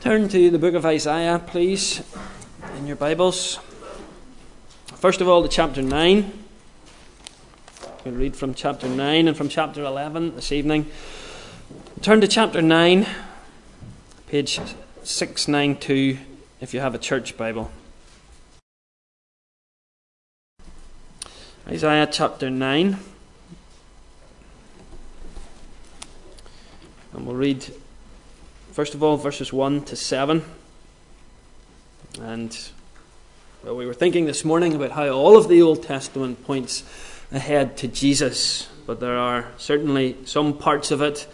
Turn to the book of Isaiah, please, in your Bibles. First of all, to chapter 9. We'll read from chapter 9 and from chapter 11 this evening. Turn to chapter 9, page 692, if you have a church Bible. Isaiah chapter 9. And we'll read, first of all, verses 1 to 7. And well, we were thinking this morning about how all of the Old Testament points ahead to Jesus, but there are certainly some parts of it,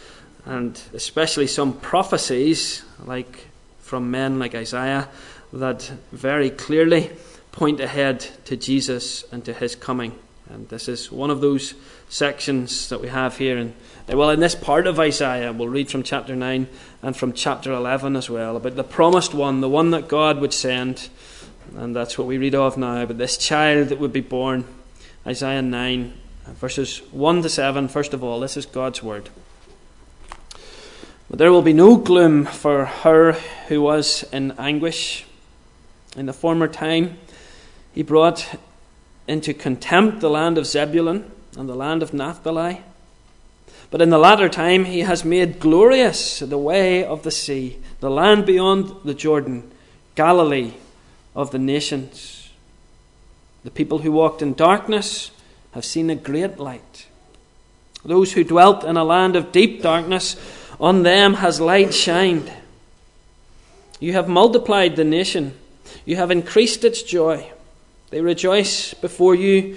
and especially some prophecies, like from men like Isaiah, that very clearly point ahead to Jesus and to his coming. And this is one of those sections that we have here. And uh, well, in this part of Isaiah, we'll read from chapter 9 and from chapter 11 as well about the promised one, the one that God would send. And that's what we read of now. But this child that would be born, Isaiah 9, verses 1 to 7. First of all, this is God's word. But there will be no gloom for her who was in anguish. In the former time, he brought into contempt the land of Zebulun and the land of Naphtali. But in the latter time he has made glorious the way of the sea, the land beyond the Jordan, Galilee of the nations. The people who walked in darkness have seen a great light. Those who dwelt in a land of deep darkness, on them has light shined. You have multiplied the nation, you have increased its joy. They rejoice before you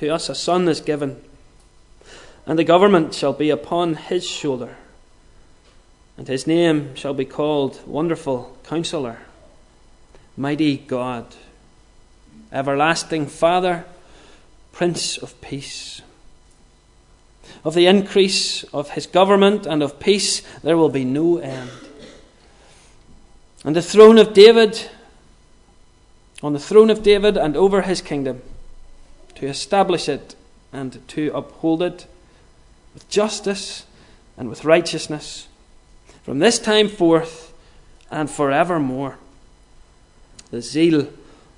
to us a son is given, and the government shall be upon his shoulder, and his name shall be called Wonderful Counselor, Mighty God, Everlasting Father, Prince of Peace. Of the increase of his government and of peace there will be no end. And the throne of David on the throne of David and over his kingdom, to establish it and to uphold it with justice and with righteousness from this time forth and forevermore. The zeal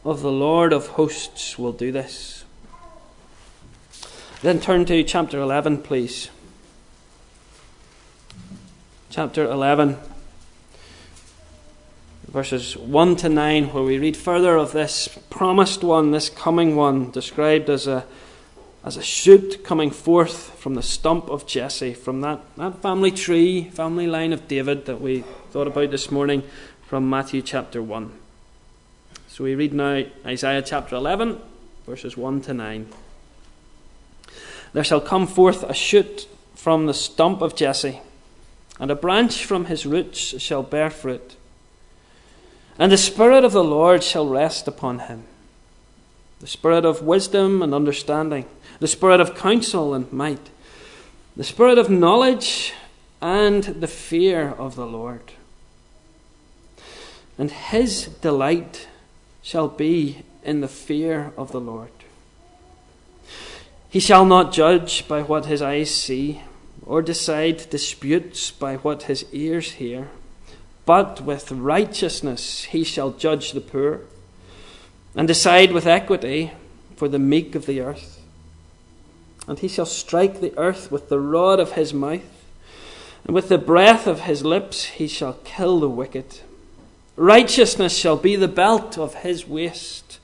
of the Lord of hosts will do this. Then turn to chapter 11, please. Chapter 11 verses 1 to 9, where we read further of this promised one, this coming one, described as a, as a shoot coming forth from the stump of Jesse, from that, that family tree, family line of David that we thought about this morning from Matthew chapter 1. So we read now Isaiah chapter 11, verses 1 to 9. There shall come forth a shoot from the stump of Jesse, and a branch from his roots shall bear fruit. And the Spirit of the Lord shall rest upon him the Spirit of wisdom and understanding, the Spirit of counsel and might, the Spirit of knowledge and the fear of the Lord. And his delight shall be in the fear of the Lord. He shall not judge by what his eyes see, or decide disputes by what his ears hear but with righteousness he shall judge the poor, and decide with equity for the meek of the earth. And he shall strike the earth with the rod of his mouth, and with the breath of his lips he shall kill the wicked. Righteousness shall be the belt of his waist,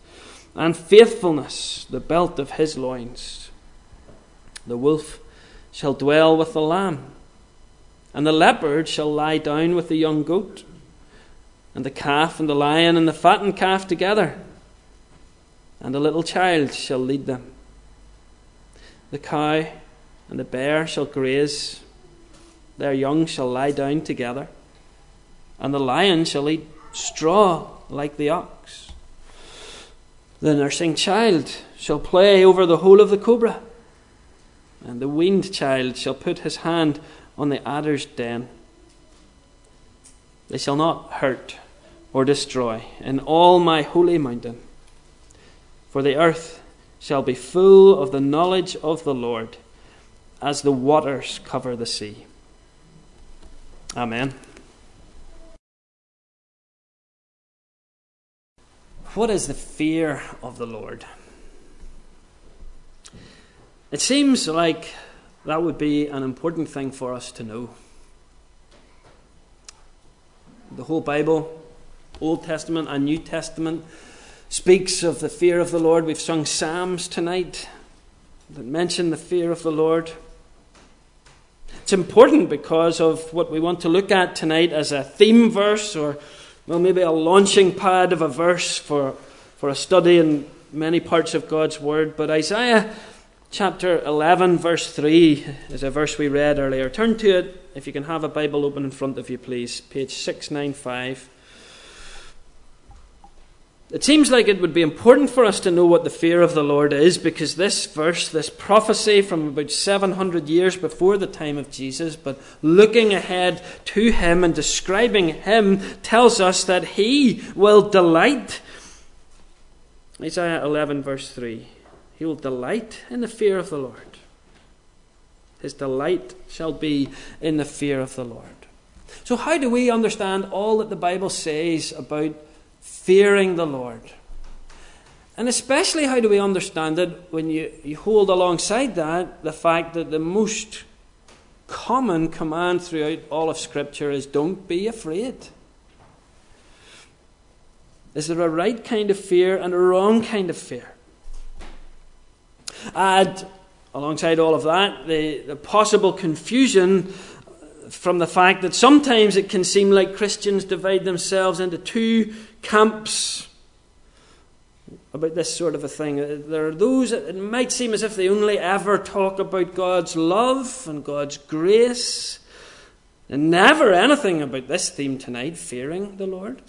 and faithfulness the belt of his loins. The wolf shall dwell with the lamb and the leopard shall lie down with the young goat, and the calf and the lion and the fattened calf together, and a little child shall lead them. The cow and the bear shall graze, their young shall lie down together, and the lion shall eat straw like the ox. The nursing child shall play over the hole of the cobra, and the weaned child shall put his hand on the adder's den. They shall not hurt or destroy in all my holy mountain, for the earth shall be full of the knowledge of the Lord as the waters cover the sea. Amen. What is the fear of the Lord? It seems like that would be an important thing for us to know. The whole Bible, Old Testament and New Testament, speaks of the fear of the Lord. We've sung Psalms tonight that mention the fear of the Lord. It's important because of what we want to look at tonight as a theme verse or, well, maybe a launching pad of a verse for, for a study in many parts of God's Word. But Isaiah chapter 11, verse 3 is a verse we read earlier. Turn to it if you can have a Bible open in front of you, please. Page 695. It seems like it would be important for us to know what the fear of the Lord is because this verse, this prophecy from about 700 years before the time of Jesus, but looking ahead to him and describing him, tells us that he will delight. Isaiah 11, verse 3. He will delight in the fear of the Lord. His delight shall be in the fear of the Lord. So, how do we understand all that the Bible says about fearing the Lord. And especially, how do we understand it when you, you hold alongside that the fact that the most common command throughout all of Scripture is don't be afraid? Is there a right kind of fear and a wrong kind of fear? Add, alongside all of that, the, the possible confusion from the fact that sometimes it can seem like Christians divide themselves into two camps about this sort of a thing. Uh, there are those, that it might seem as if they only ever talk about God's love and God's grace, and never anything about this theme tonight, fearing the Lord.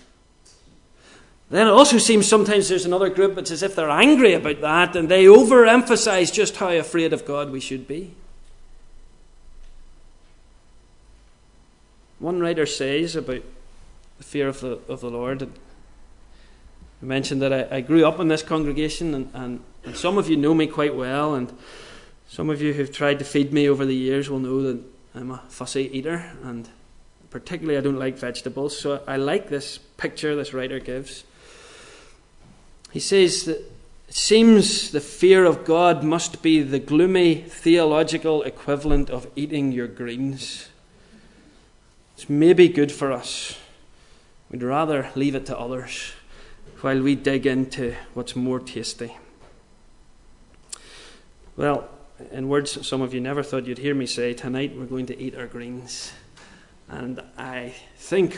Then it also seems sometimes there's another group, that's as if they're angry about that, and they overemphasize just how afraid of God we should be. One writer says about the fear of the, of the Lord. I mentioned that I, I grew up in this congregation, and, and, and, some of you know me quite well, and some of you who've tried to feed me over the years will know that I'm a fussy eater, and particularly I don't like vegetables. So I like this picture this writer gives. He says that it seems the fear of God must be the gloomy theological equivalent of eating your greens. It's maybe good for us. We'd rather leave it to others while we dig into what's more tasty. Well, in words some of you never thought you'd hear me say, tonight we're going to eat our greens. And I think,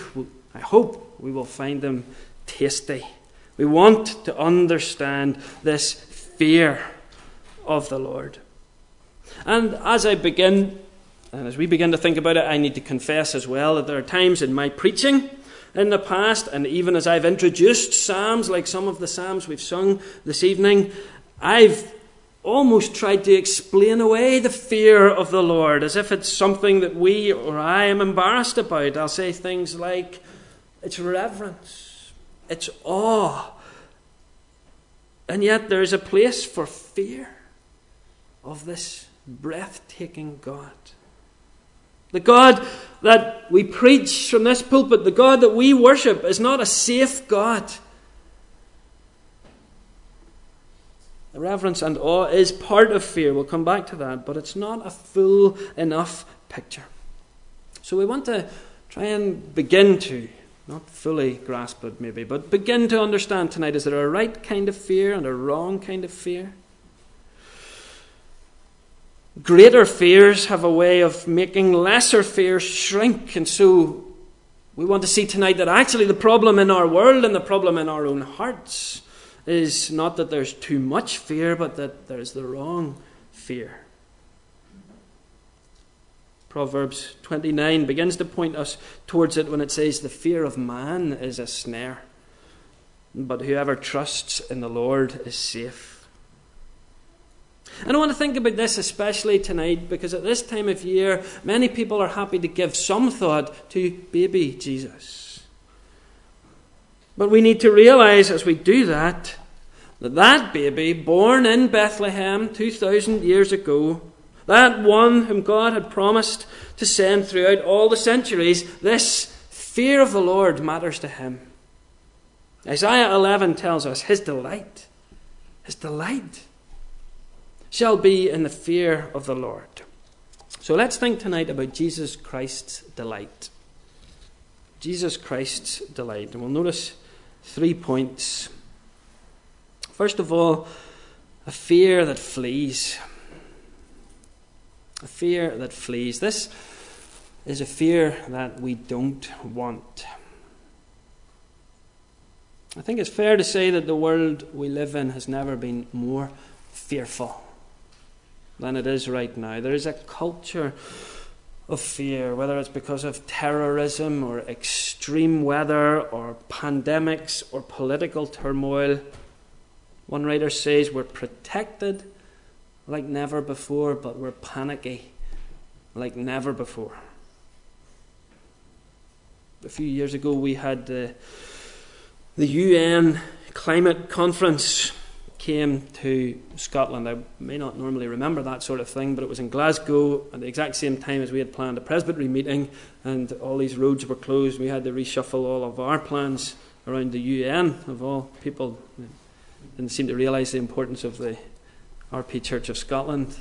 I hope we will find them tasty. We want to understand this fear of the Lord. And as I begin and as we begin to think about it, I need to confess as well that there are times in my preaching in the past, and even as I've introduced Psalms, like some of the Psalms we've sung this evening, I've almost tried to explain away the fear of the Lord as if it's something that we or I am embarrassed about. I'll say things like, it's reverence, it's awe. And yet there is a place for fear of this breathtaking God. The God that we preach from this pulpit, the God that we worship, is not a safe God. The reverence and awe is part of fear. We'll come back to that, but it's not a full enough picture. So we want to try and begin to, not fully grasp it maybe, but begin to understand tonight is there a right kind of fear and a wrong kind of fear? Greater fears have a way of making lesser fears shrink, and so we want to see tonight that actually the problem in our world and the problem in our own hearts is not that there's too much fear, but that there's the wrong fear. Proverbs 29 begins to point us towards it when it says, The fear of man is a snare, but whoever trusts in the Lord is safe. And I want to think about this especially tonight because at this time of year, many people are happy to give some thought to baby Jesus. But we need to realize as we do that, that that baby born in Bethlehem 2,000 years ago that one whom God had promised to send throughout all the centuries, this fear of the Lord matters to him. Isaiah 11 tells us his delight, his delight shall be in the fear of the Lord. So let's think tonight about Jesus Christ's delight. Jesus Christ's delight. And we'll notice three points. First of all, a fear that flees. A fear that flees. This is a fear that we don't want. I think it's fair to say that the world we live in has never been more fearful than it is right now. There is a culture of fear, whether it's because of terrorism or extreme weather or pandemics or political turmoil. One writer says we're protected like never before, but we're panicky like never before. A few years ago, we had uh, the, the UN climate conference came to Scotland. I may not normally remember that sort of thing, but it was in Glasgow at the exact same time as we had planned a presbytery meeting, and all these roads were closed. We had to reshuffle all of our plans around the UN, of all people. Didn't seem to realise the importance of the RP Church of Scotland.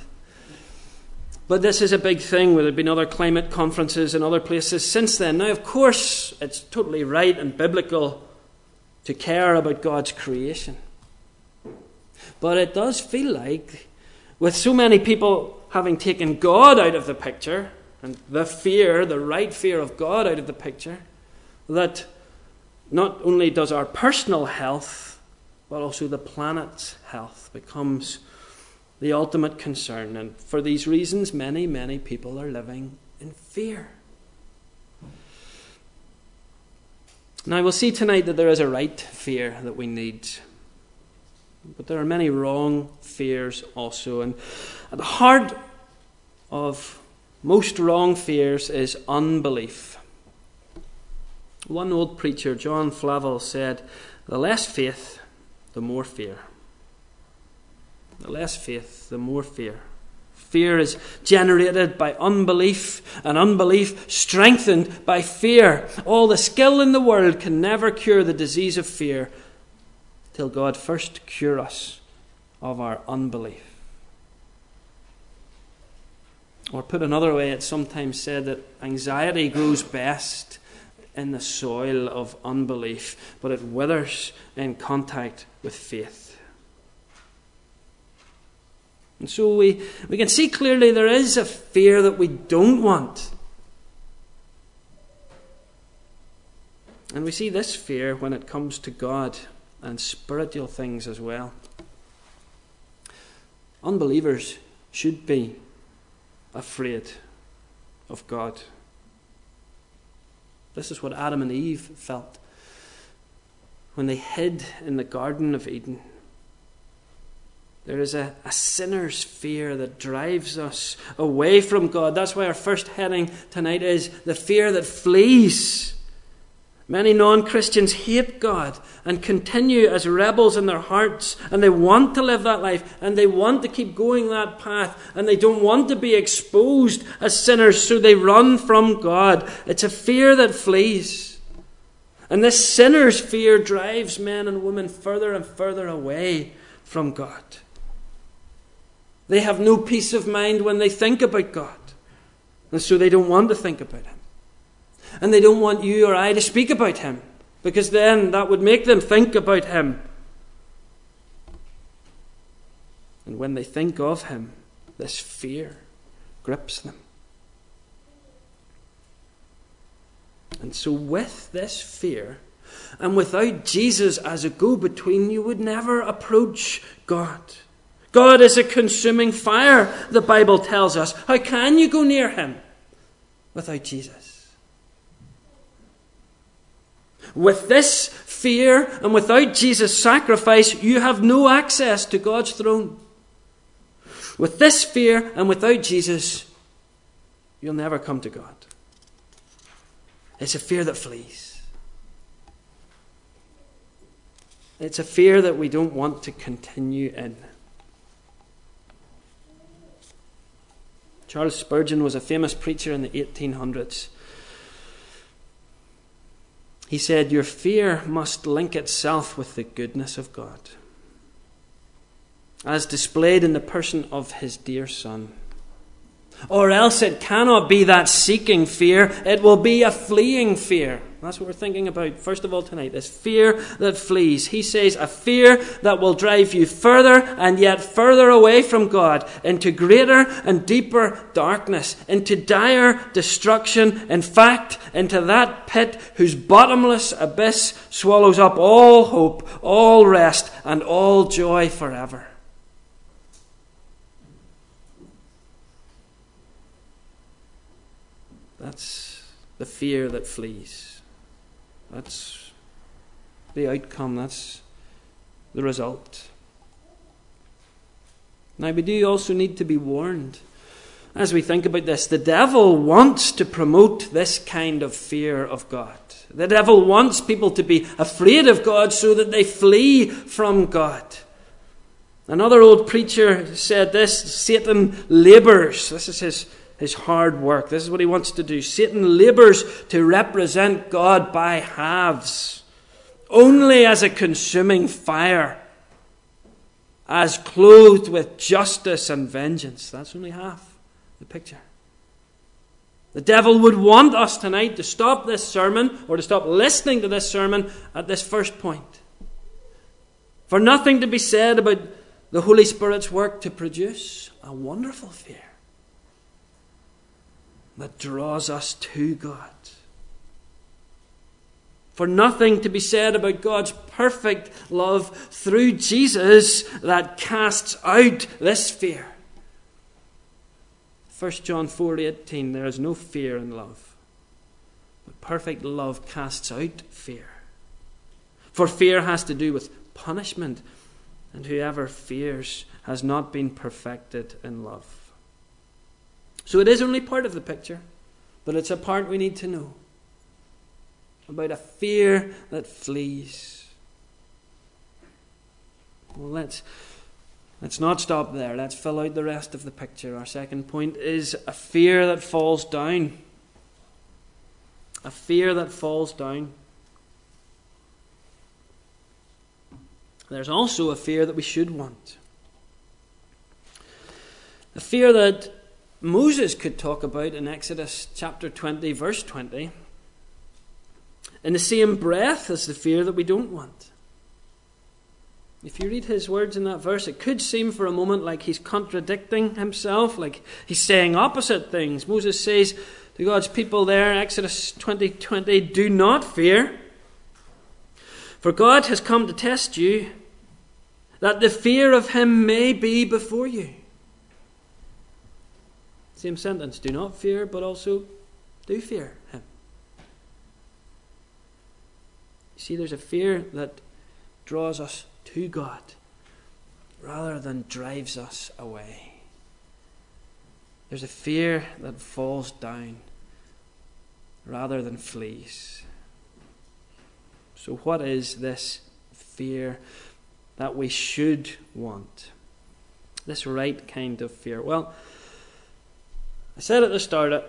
But this is a big thing. There have been other climate conferences in other places since then. Now, of course, it's totally right and biblical to care about God's creation. But it does feel like, with so many people having taken God out of the picture, and the fear, the right fear of God out of the picture, that not only does our personal health, but also the planet's health becomes the ultimate concern. And for these reasons, many, many people are living in fear. Now, we'll see tonight that there is a right fear that we need. But there are many wrong fears also. And at the heart of most wrong fears is unbelief. One old preacher, John Flavel, said, The less faith, the more fear. The less faith, the more fear. Fear is generated by unbelief, and unbelief strengthened by fear. All the skill in the world can never cure the disease of fear till God first cure us of our unbelief. Or put another way, it's sometimes said that anxiety grows best in the soil of unbelief, but it withers in contact with faith. And so we, we can see clearly there is a fear that we don't want. And we see this fear when it comes to God and spiritual things as well. Unbelievers should be afraid of God. This is what Adam and Eve felt when they hid in the Garden of Eden. There is a, a sinner's fear that drives us away from God. That's why our first heading tonight is the fear that flees. Many non Christians hate God and continue as rebels in their hearts, and they want to live that life, and they want to keep going that path, and they don't want to be exposed as sinners, so they run from God. It's a fear that flees. And this sinner's fear drives men and women further and further away from God. They have no peace of mind when they think about God. And so they don't want to think about Him. And they don't want you or I to speak about Him, because then that would make them think about Him. And when they think of Him, this fear grips them. And so, with this fear, and without Jesus as a go between, you would never approach God. God is a consuming fire, the Bible tells us. How can you go near him? without Jesus. With this fear and without Jesus' sacrifice, you have no access to God's throne. With this fear and without Jesus, you'll never come to God. It's a fear that flees. It's a fear that we don't want to continue in. Charles Spurgeon was a famous preacher in the 1800s. He said, Your fear must link itself with the goodness of God, as displayed in the person of his dear Son. Or else it cannot be that seeking fear, it will be a fleeing fear. That's what we're thinking about, first of all, tonight. This fear that flees. He says, a fear that will drive you further and yet further away from God, into greater and deeper darkness, into dire destruction, in fact, into that pit whose bottomless abyss swallows up all hope, all rest, and all joy forever. That's the fear that flees. That's the outcome, that's the result. Now, we do also need to be warned as we think about this. The devil wants to promote this kind of fear of God. The devil wants people to be afraid of God so that they flee from God. Another old preacher said this Satan labors. This is his his hard work. This is what he wants to do. Satan labors to represent God by halves, only as a consuming fire, as clothed with justice and vengeance. That's only half the picture. The devil would want us tonight to stop this sermon or to stop listening to this sermon at this first point. For nothing to be said about the Holy Spirit's work to produce a wonderful fear that draws us to God. For nothing to be said about God's perfect love through Jesus that casts out this fear. 1 John 4:18 There is no fear in love, but perfect love casts out fear. For fear has to do with punishment, and whoever fears has not been perfected in love. So it is only part of the picture, but it's a part we need to know about a fear that flees. Well, let's, let's not stop there. Let's fill out the rest of the picture. Our second point is a fear that falls down. A fear that falls down. There's also a fear that we should want. A fear that Moses could talk about in Exodus chapter 20, verse 20, in the same breath as the fear that we don't want. If you read his words in that verse, it could seem for a moment like he's contradicting himself, like he's saying opposite things. Moses says to God's people there, Exodus 20 20, do not fear, for God has come to test you, that the fear of him may be before you. Same sentence. Do not fear, but also do fear him. You see, there's a fear that draws us to God rather than drives us away. There's a fear that falls down rather than flees. So, what is this fear that we should want? This right kind of fear? Well, I said at the start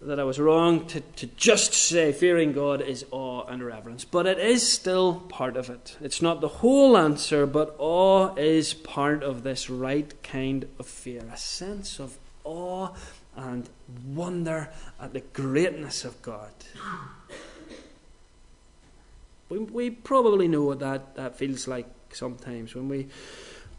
that I was wrong to, to just say fearing God is awe and reverence, but it is still part of it. It's not the whole answer, but awe is part of this right kind of fear a sense of awe and wonder at the greatness of God. We, we probably know what that, that feels like sometimes when we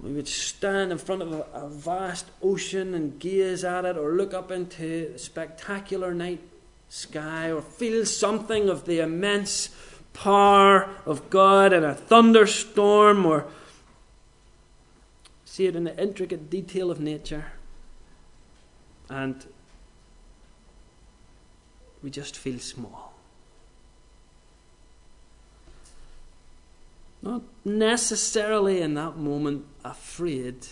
we would stand in front of a, vast ocean and gaze at it, or look up into a spectacular night sky, or feel something of the immense power of God in a thunderstorm, or see it in the intricate detail of nature. And we just feel small. Not necessarily in that moment afraid,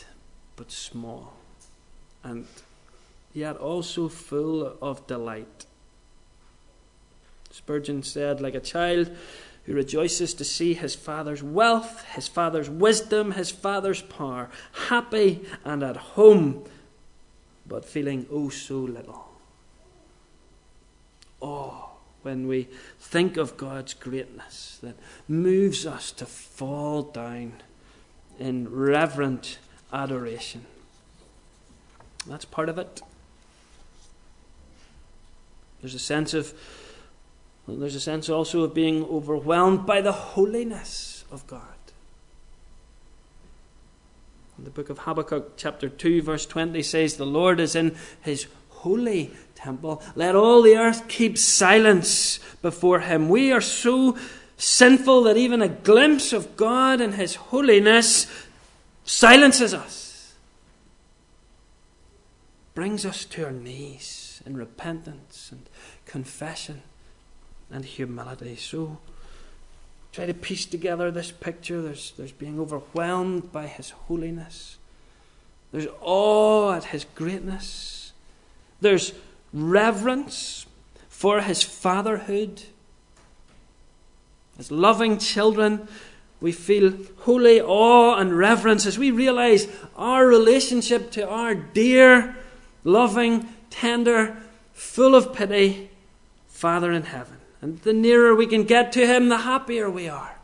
but small. And yet also full of delight. Spurgeon said, like a child who rejoices to see his father's wealth, his father's wisdom, his father's power, happy and at home, but feeling oh so little. Oh, when we think of God's greatness that moves us to fall down in reverent adoration. That's part of it. There's a sense of there's a sense also of being overwhelmed by the holiness of God. In the book of Habakkuk, chapter 2, verse 20 says, The Lord is in his holy temple. Let all the earth keep silence before him. We are so sinful that even a glimpse of God and his holiness silences us, brings us to our knees in repentance and confession and humility. So try to piece together this picture. There's, there's being overwhelmed by His holiness, there's awe at His greatness, there's reverence for His fatherhood. As loving children, we feel holy awe and reverence as we realize our relationship to our dear, loving, tender, full of pity Father in heaven. And the nearer we can get to Him, the happier we are.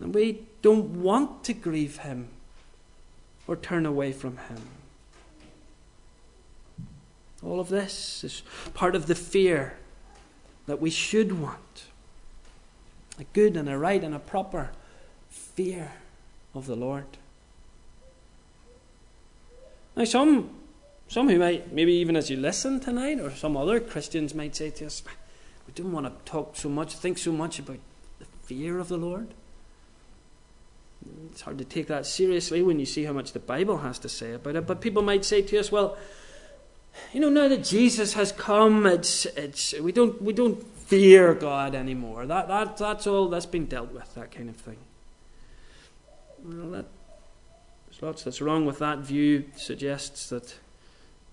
And we don't want to grieve Him or turn away from Him. All of this is part of the fear that we should want a good and a right and a proper fear of the Lord. Now, some some who might, maybe even as you listen tonight, or some other Christians might say to us, we don't want to talk so much, think so much about the fear of the Lord. It's hard to take that seriously when you see how much the Bible has to say about it. But people might say to us, well, you know, now that Jesus has come, it's, it's, we, don't, we don't fear God anymore. That, that, that's all that's been dealt with, that kind of thing. Well, that, there's lots that's wrong with that view. Suggests that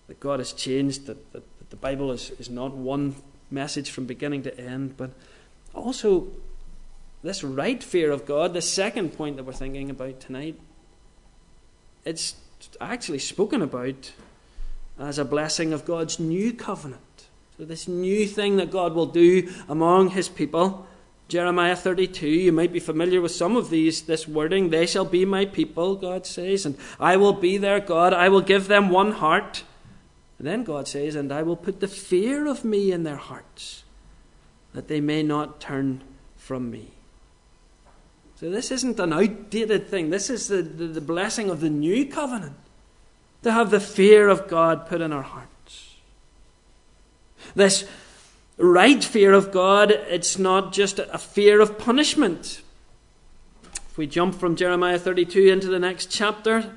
that God has changed, that, that, that the Bible is, is not one message from beginning to end, but also this right fear of God, the second point that we're thinking about tonight, it's actually spoken about as a blessing of God's new covenant. So, this new thing that God will do among his people. Jeremiah 32, you might be familiar with some of these, this wording. They shall be my people, God says, and I will be their God. I will give them one heart and then God says, And I will put the fear of me in their hearts, that they may not turn from me. So this isn't an outdated thing. This is the, the, the blessing of the new covenant. To have the fear of God put in our hearts. This right fear of God, it's not just a fear of punishment. If we jump from Jeremiah 32 into the next chapter,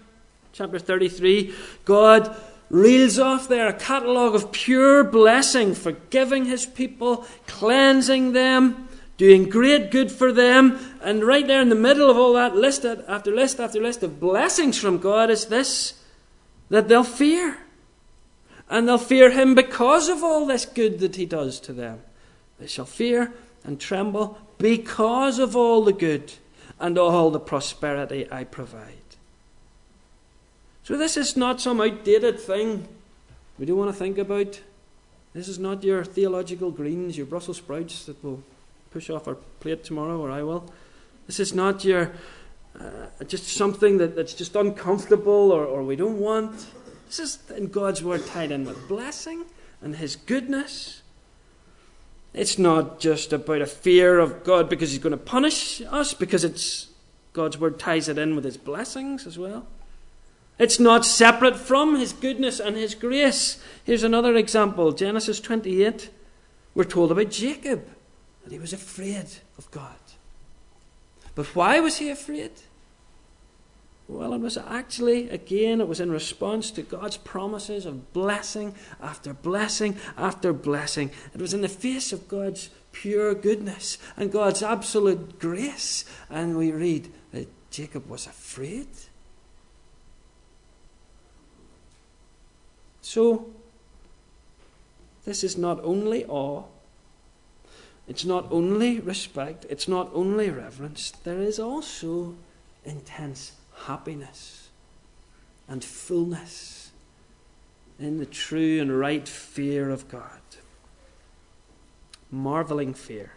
chapter 33, God reels off there a catalogue of pure blessing, forgiving his people, cleansing them, doing great good for them. And right there in the middle of all that, list after list after list of blessings from God, is this that they'll fear. And they'll fear him because of all this good that he does to them. They shall fear and tremble because of all the good and all the prosperity I provide. So, this is not some outdated thing we don't want to think about. This is not your theological greens, your Brussels sprouts that will push off our plate tomorrow, or I will. This is not your uh, just something that, that's just uncomfortable or, or we don't want. This is in God's word tied in with blessing and His goodness. It's not just about a fear of God because He's going to punish us, because it's God's word ties it in with His blessings as well. It's not separate from His goodness and His grace. Here's another example Genesis 28. We're told about Jacob, that he was afraid of God. But why was he afraid? Well, it was actually, again, it was in response to God's promises of blessing after blessing after blessing. It was in the face of God's pure goodness and God's absolute grace. And we read that Jacob was afraid. So, this is not only awe, it's not only respect, it's not only reverence, there is also intense happiness and fullness in the true and right fear of God. Marveling fear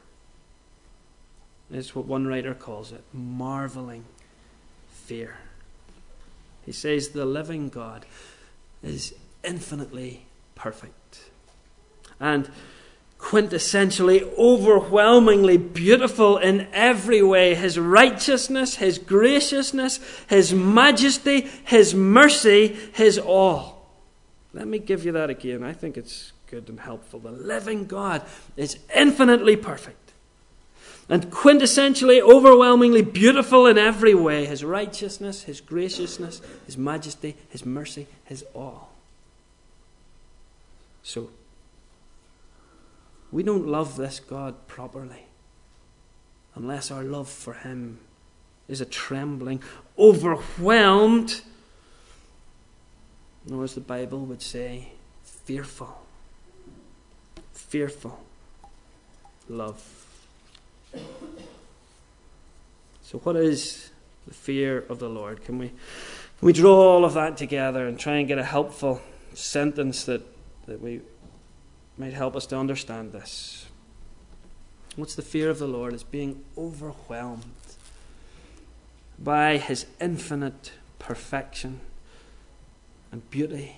is what one writer calls it marveling fear. He says the living God is infinitely perfect. And quintessentially, overwhelmingly beautiful in every way. His righteousness, His graciousness, His majesty, His mercy, His all. Let me give you that again. I think it's good and helpful. The living God is infinitely perfect and quintessentially, overwhelmingly beautiful in every way His righteousness, His graciousness, His majesty, His mercy, His all. So, we don't love this God properly unless our love for Him is a trembling, overwhelmed, or as the Bible would say, fearful. Fearful love. So, what is the fear of the Lord? Can we, can we draw all of that together and try and get a helpful sentence that, that we might help us to understand this. What's the fear of the Lord? Is being overwhelmed by His infinite perfection and beauty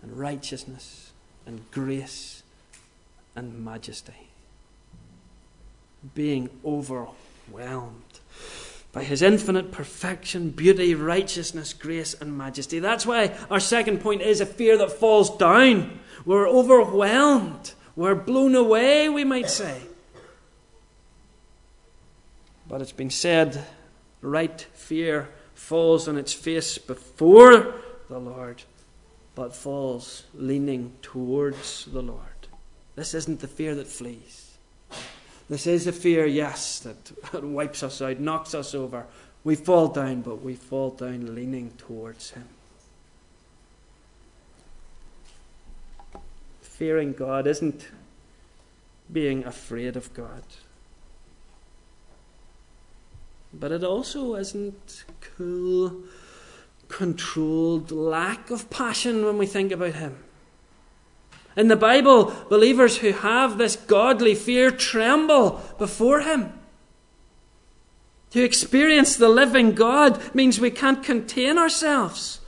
and righteousness and grace and majesty. Being overwhelmed by his infinite perfection, beauty, righteousness, grace, and majesty. That's why our second point is a fear that falls down. We're overwhelmed. We're blown away, we might say. But it's been said right fear falls on its face before the Lord, but falls leaning towards the Lord. This isn't the fear that flees. This is a fear, yes, that wipes us out, knocks us over. We fall down, but we fall down leaning towards Him. fearing God isn't being afraid of God. But it also isn't cool, controlled lack of passion when we think about Him. In the Bible, believers who have this godly fear tremble before Him. To experience the living God means we can't contain ourselves.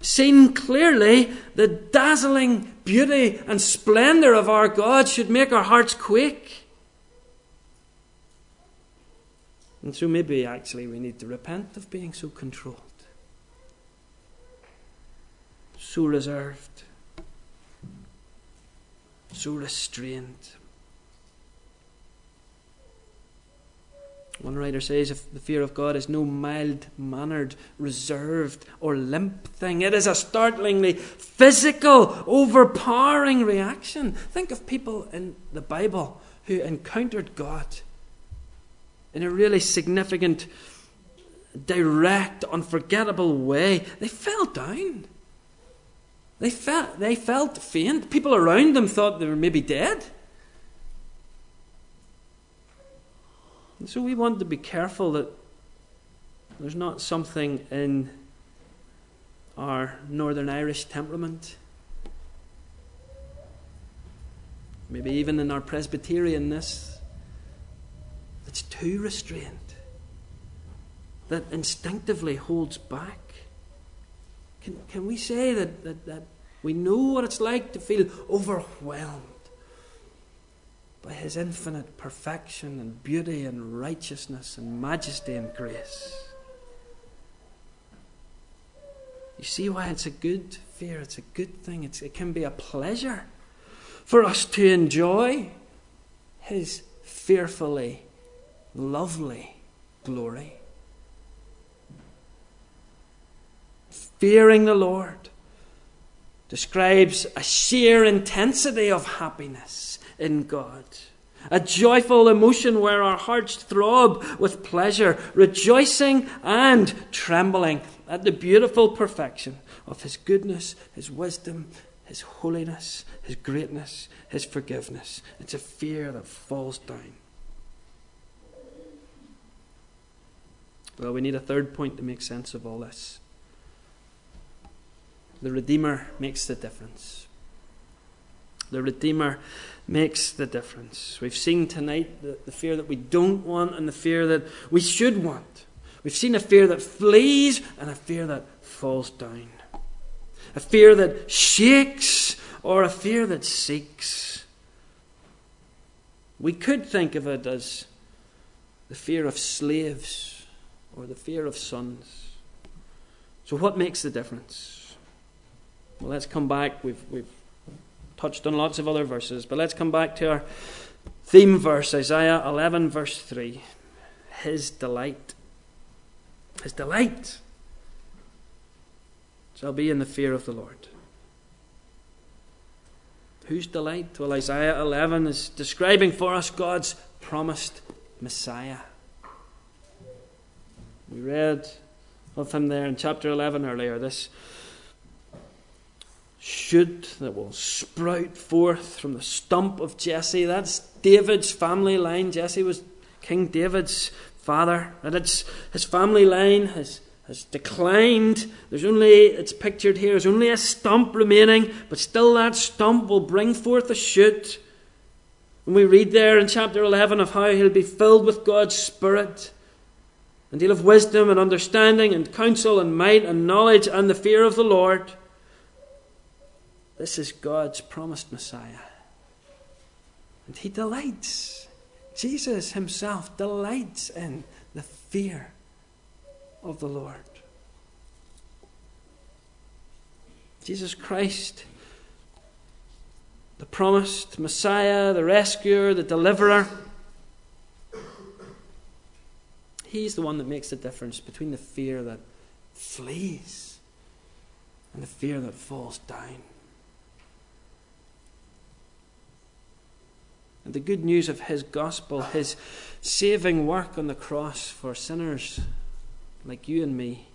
Seen clearly, the dazzling beauty and splendour of our God should make our hearts quake. And so maybe actually we need to repent of being so controlled, so reserved, so restrained. One writer says if the fear of God is no mild mannered, reserved, or limp thing, it is a startlingly physical, overpowering reaction. Think of people in the Bible who encountered God in a really significant, direct, unforgettable way. They fell down. They felt, they felt faint. People around them thought they were maybe dead. And so we want to be careful that there's not something in our Northern Irish temperament, maybe even in our Presbyterianness, that's too restrained, that instinctively holds back. Can, can we say that, that, that we know what it's like to feel overwhelmed? by his infinite perfection and beauty and righteousness and majesty and grace. You see why it's a good fear, it's a good thing, it's, it can be a pleasure for us to enjoy his fearfully lovely glory. Fearing the Lord, describes a sheer intensity of happiness in God. A joyful emotion where our hearts throb with pleasure, rejoicing and trembling at the beautiful perfection of His goodness, His wisdom, His holiness, His greatness, His forgiveness. It's a fear that falls down. Well, we need a third point to make sense of all this. The Redeemer makes the difference. The Redeemer makes the difference. We've seen tonight the, the fear that we don't want and the fear that we should want. We've seen a fear that flees and a fear that falls down. A fear that shakes or a fear that seeks. We could think of it as the fear of slaves or the fear of sons. So, what makes the difference? Well, let's come back. We've, we've touched on lots of other verses, but let's come back to our theme verse, Isaiah 11, verse 3. His delight. His delight shall be in the fear of the Lord. Whose delight? Well, Isaiah 11 is describing for us God's promised Messiah. We read of him there in chapter 11 earlier, this shoot that will sprout forth from the stump of Jesse. That's David's family line. Jesse was King David's father, and it's his family line has has declined. There's only it's pictured here. There's only a stump remaining, but still that stump will bring forth a shoot. And we read there in chapter 11 of how he'll be filled with God's Spirit. And he'll have wisdom and understanding and counsel and might and knowledge and the fear of the Lord. This is God's promised Messiah. And he delights. Jesus himself delights in the fear of the Lord. Jesus Christ, the promised Messiah, the rescuer, the deliverer, he's the one that makes the difference between the fear that flees and the fear that falls down. And the good news of his gospel, his saving work on the cross for sinners like you and me,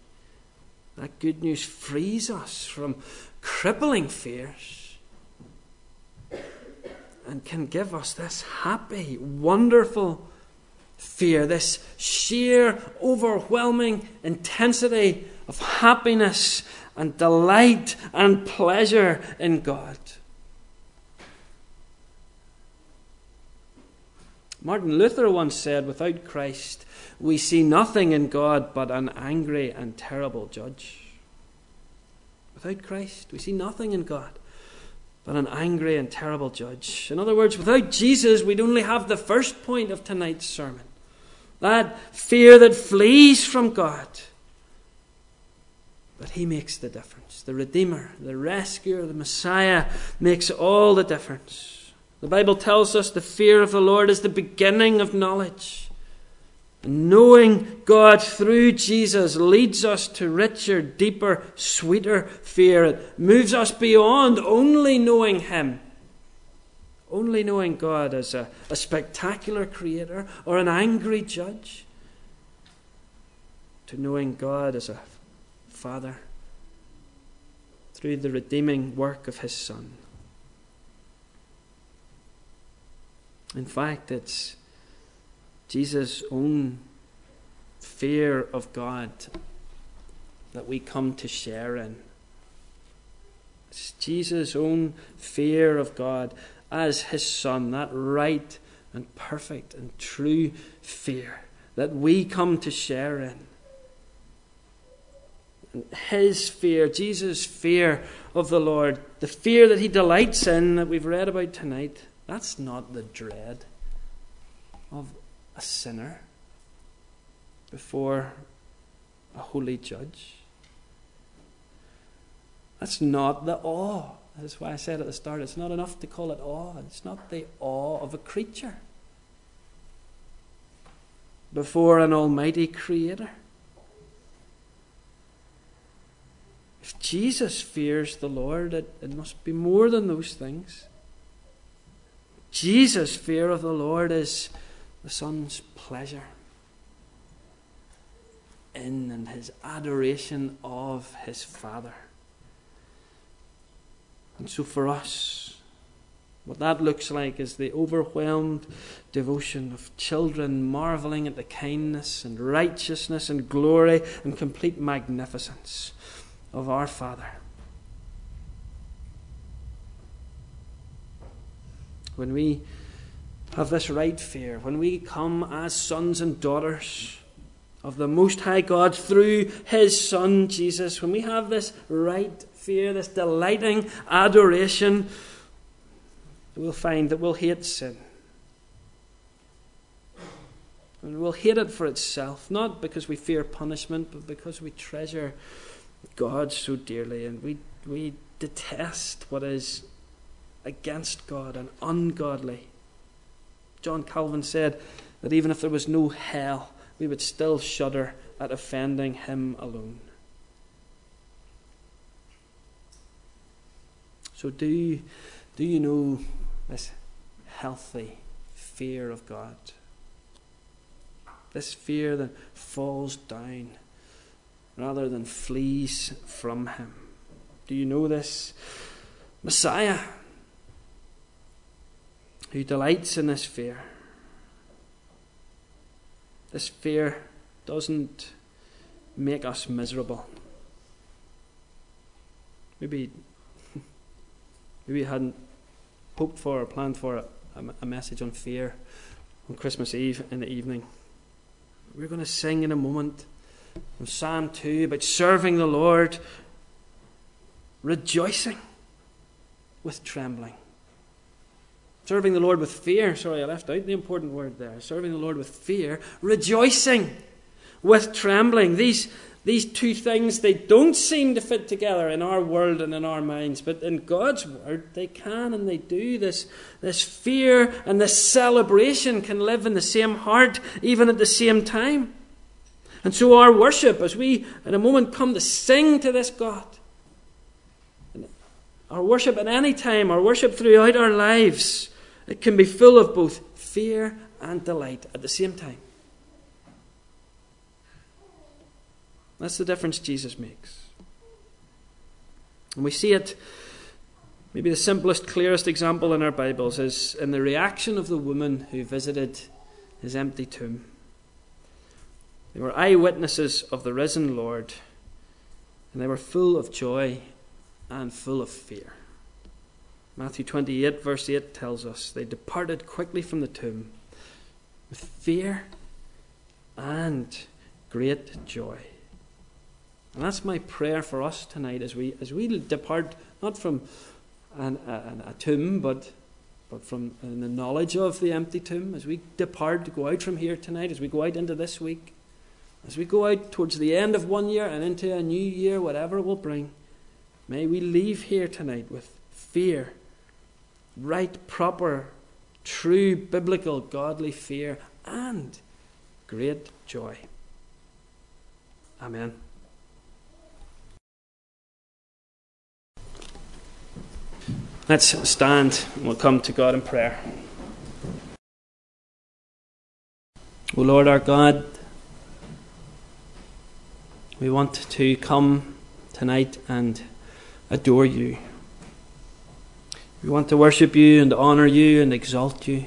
that good news frees us from crippling fears and can give us this happy, wonderful fear, this sheer, overwhelming intensity of happiness and delight and pleasure in God. Martin Luther once said, Without Christ, we see nothing in God but an angry and terrible judge. Without Christ, we see nothing in God but an angry and terrible judge. In other words, without Jesus, we'd only have the first point of tonight's sermon that fear that flees from God. But He makes the difference. The Redeemer, the Rescuer, the Messiah makes all the difference. The Bible tells us the fear of the Lord is the beginning of knowledge. And knowing God through Jesus leads us to richer, deeper, sweeter fear. It moves us beyond only knowing Him, only knowing God as a, a spectacular creator or an angry judge, to knowing God as a Father through the redeeming work of His Son. In fact, it's Jesus' own fear of God that we come to share in. It's Jesus' own fear of God as his Son, that right and perfect and true fear that we come to share in. And his fear, Jesus' fear of the Lord, the fear that he delights in that we've read about tonight that's not the dread of a sinner before a holy judge. That's not the awe. That's why I said at the start it's not enough to call it awe. It's not the awe of a creature before an almighty creator. If Jesus fears the Lord, it, it must be more than those things. Jesus' fear of the Lord is the Son's pleasure in and his adoration of his Father. And so for us, what that looks like is the overwhelmed devotion of children marveling at the kindness and righteousness and glory and complete magnificence of our Father. When we have this right fear, when we come as sons and daughters of the Most High God through His Son Jesus, when we have this right fear, this delighting adoration, we'll find that we'll hate sin. And we'll hate it for itself, not because we fear punishment, but because we treasure God so dearly and we, we detest what is against God and ungodly. John Calvin said that even if there was no hell, we would still shudder at offending Him alone. So, do you, do you know this healthy fear of God? This fear that falls down rather than flees from Him. Do you know this? Messiah, who delights in this fear. This fear doesn't make us miserable. Maybe, maybe you hadn't hoped for or planned for a, a message on fear on Christmas Eve in the evening. We're going to sing in a moment from Psalm 2 about serving the Lord, rejoicing with trembling. Serving the Lord with fear. Sorry, I left out the important word there. Serving the Lord with fear, rejoicing with trembling. These, these two things, they don't seem to fit together in our world and in our minds, but in God's word, they can and they do. This, this fear and this celebration can live in the same heart, even at the same time. And so, our worship, as we in a moment come to sing to this God, our worship at any time, our worship throughout our lives, it can be full of both fear and delight at the same time. That's the difference Jesus makes. And we see it, maybe the simplest, clearest example in our Bibles is in the reaction of the woman who visited his empty tomb. They were eyewitnesses of the risen Lord, and they were full of joy and full of fear. Matthew 28, verse 8 tells us they departed quickly from the tomb with fear and great joy. And that's my prayer for us tonight as we, as we depart not from an, a, a tomb, but, but from the knowledge of the empty tomb, as we depart to go out from here tonight, as we go out into this week, as we go out towards the end of one year and into a new year, whatever it will bring, may we leave here tonight with fear, right, proper, true, biblical, godly fear, and great joy. Amen. Let's stand and we'll come to God in prayer. O Lord our God, we want to come tonight and adore you. We want to worship you and honour you and exalt you.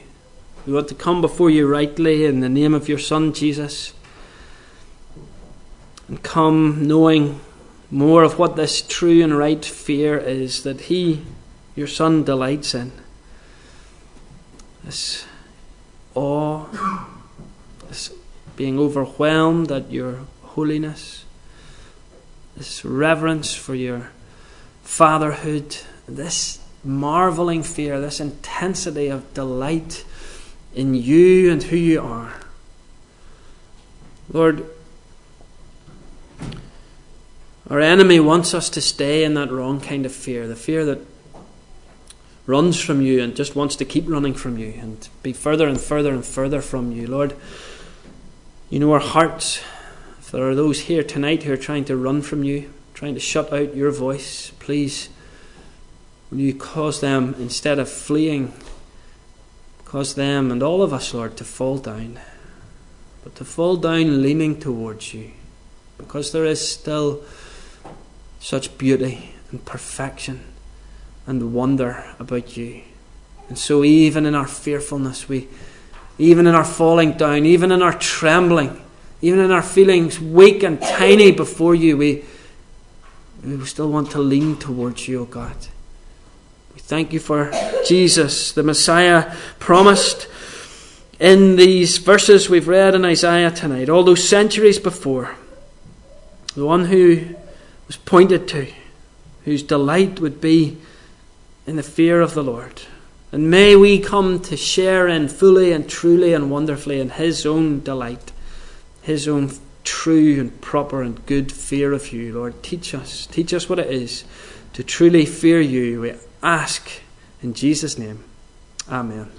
We want to come before you rightly in the name of your Son Jesus and come knowing more of what this true and right fear is that He, your Son, delights in. This awe, this being overwhelmed at your holiness this reverence for your fatherhood, this marveling fear, this intensity of delight in you and who you are. Lord, our enemy wants us to stay in that wrong kind of fear, the fear that runs from you and just wants to keep running from you and be further and further and further from you. Lord, you know our hearts if there are those here tonight who are trying to run from you, trying to shut out your voice, please, will you cause them, instead of fleeing, cause them and all of us, Lord, to fall down, but to fall down leaning towards you, because there is still such beauty and perfection and wonder about you. And so, even in our fearfulness, we, even in our falling down, even in our trembling, even in our feelings weak and tiny before you, we, we still want to lean towards you, O oh God. Thank you for Jesus, the Messiah promised in these verses we've read in Isaiah tonight, all those centuries before. The one who was pointed to, whose delight would be in the fear of the Lord. And may we come to share in fully and truly and wonderfully in His own delight, His own true and proper and good fear of you, Lord. Teach us. Teach us what it is to truly fear you. Ask in Jesus' name. Amen.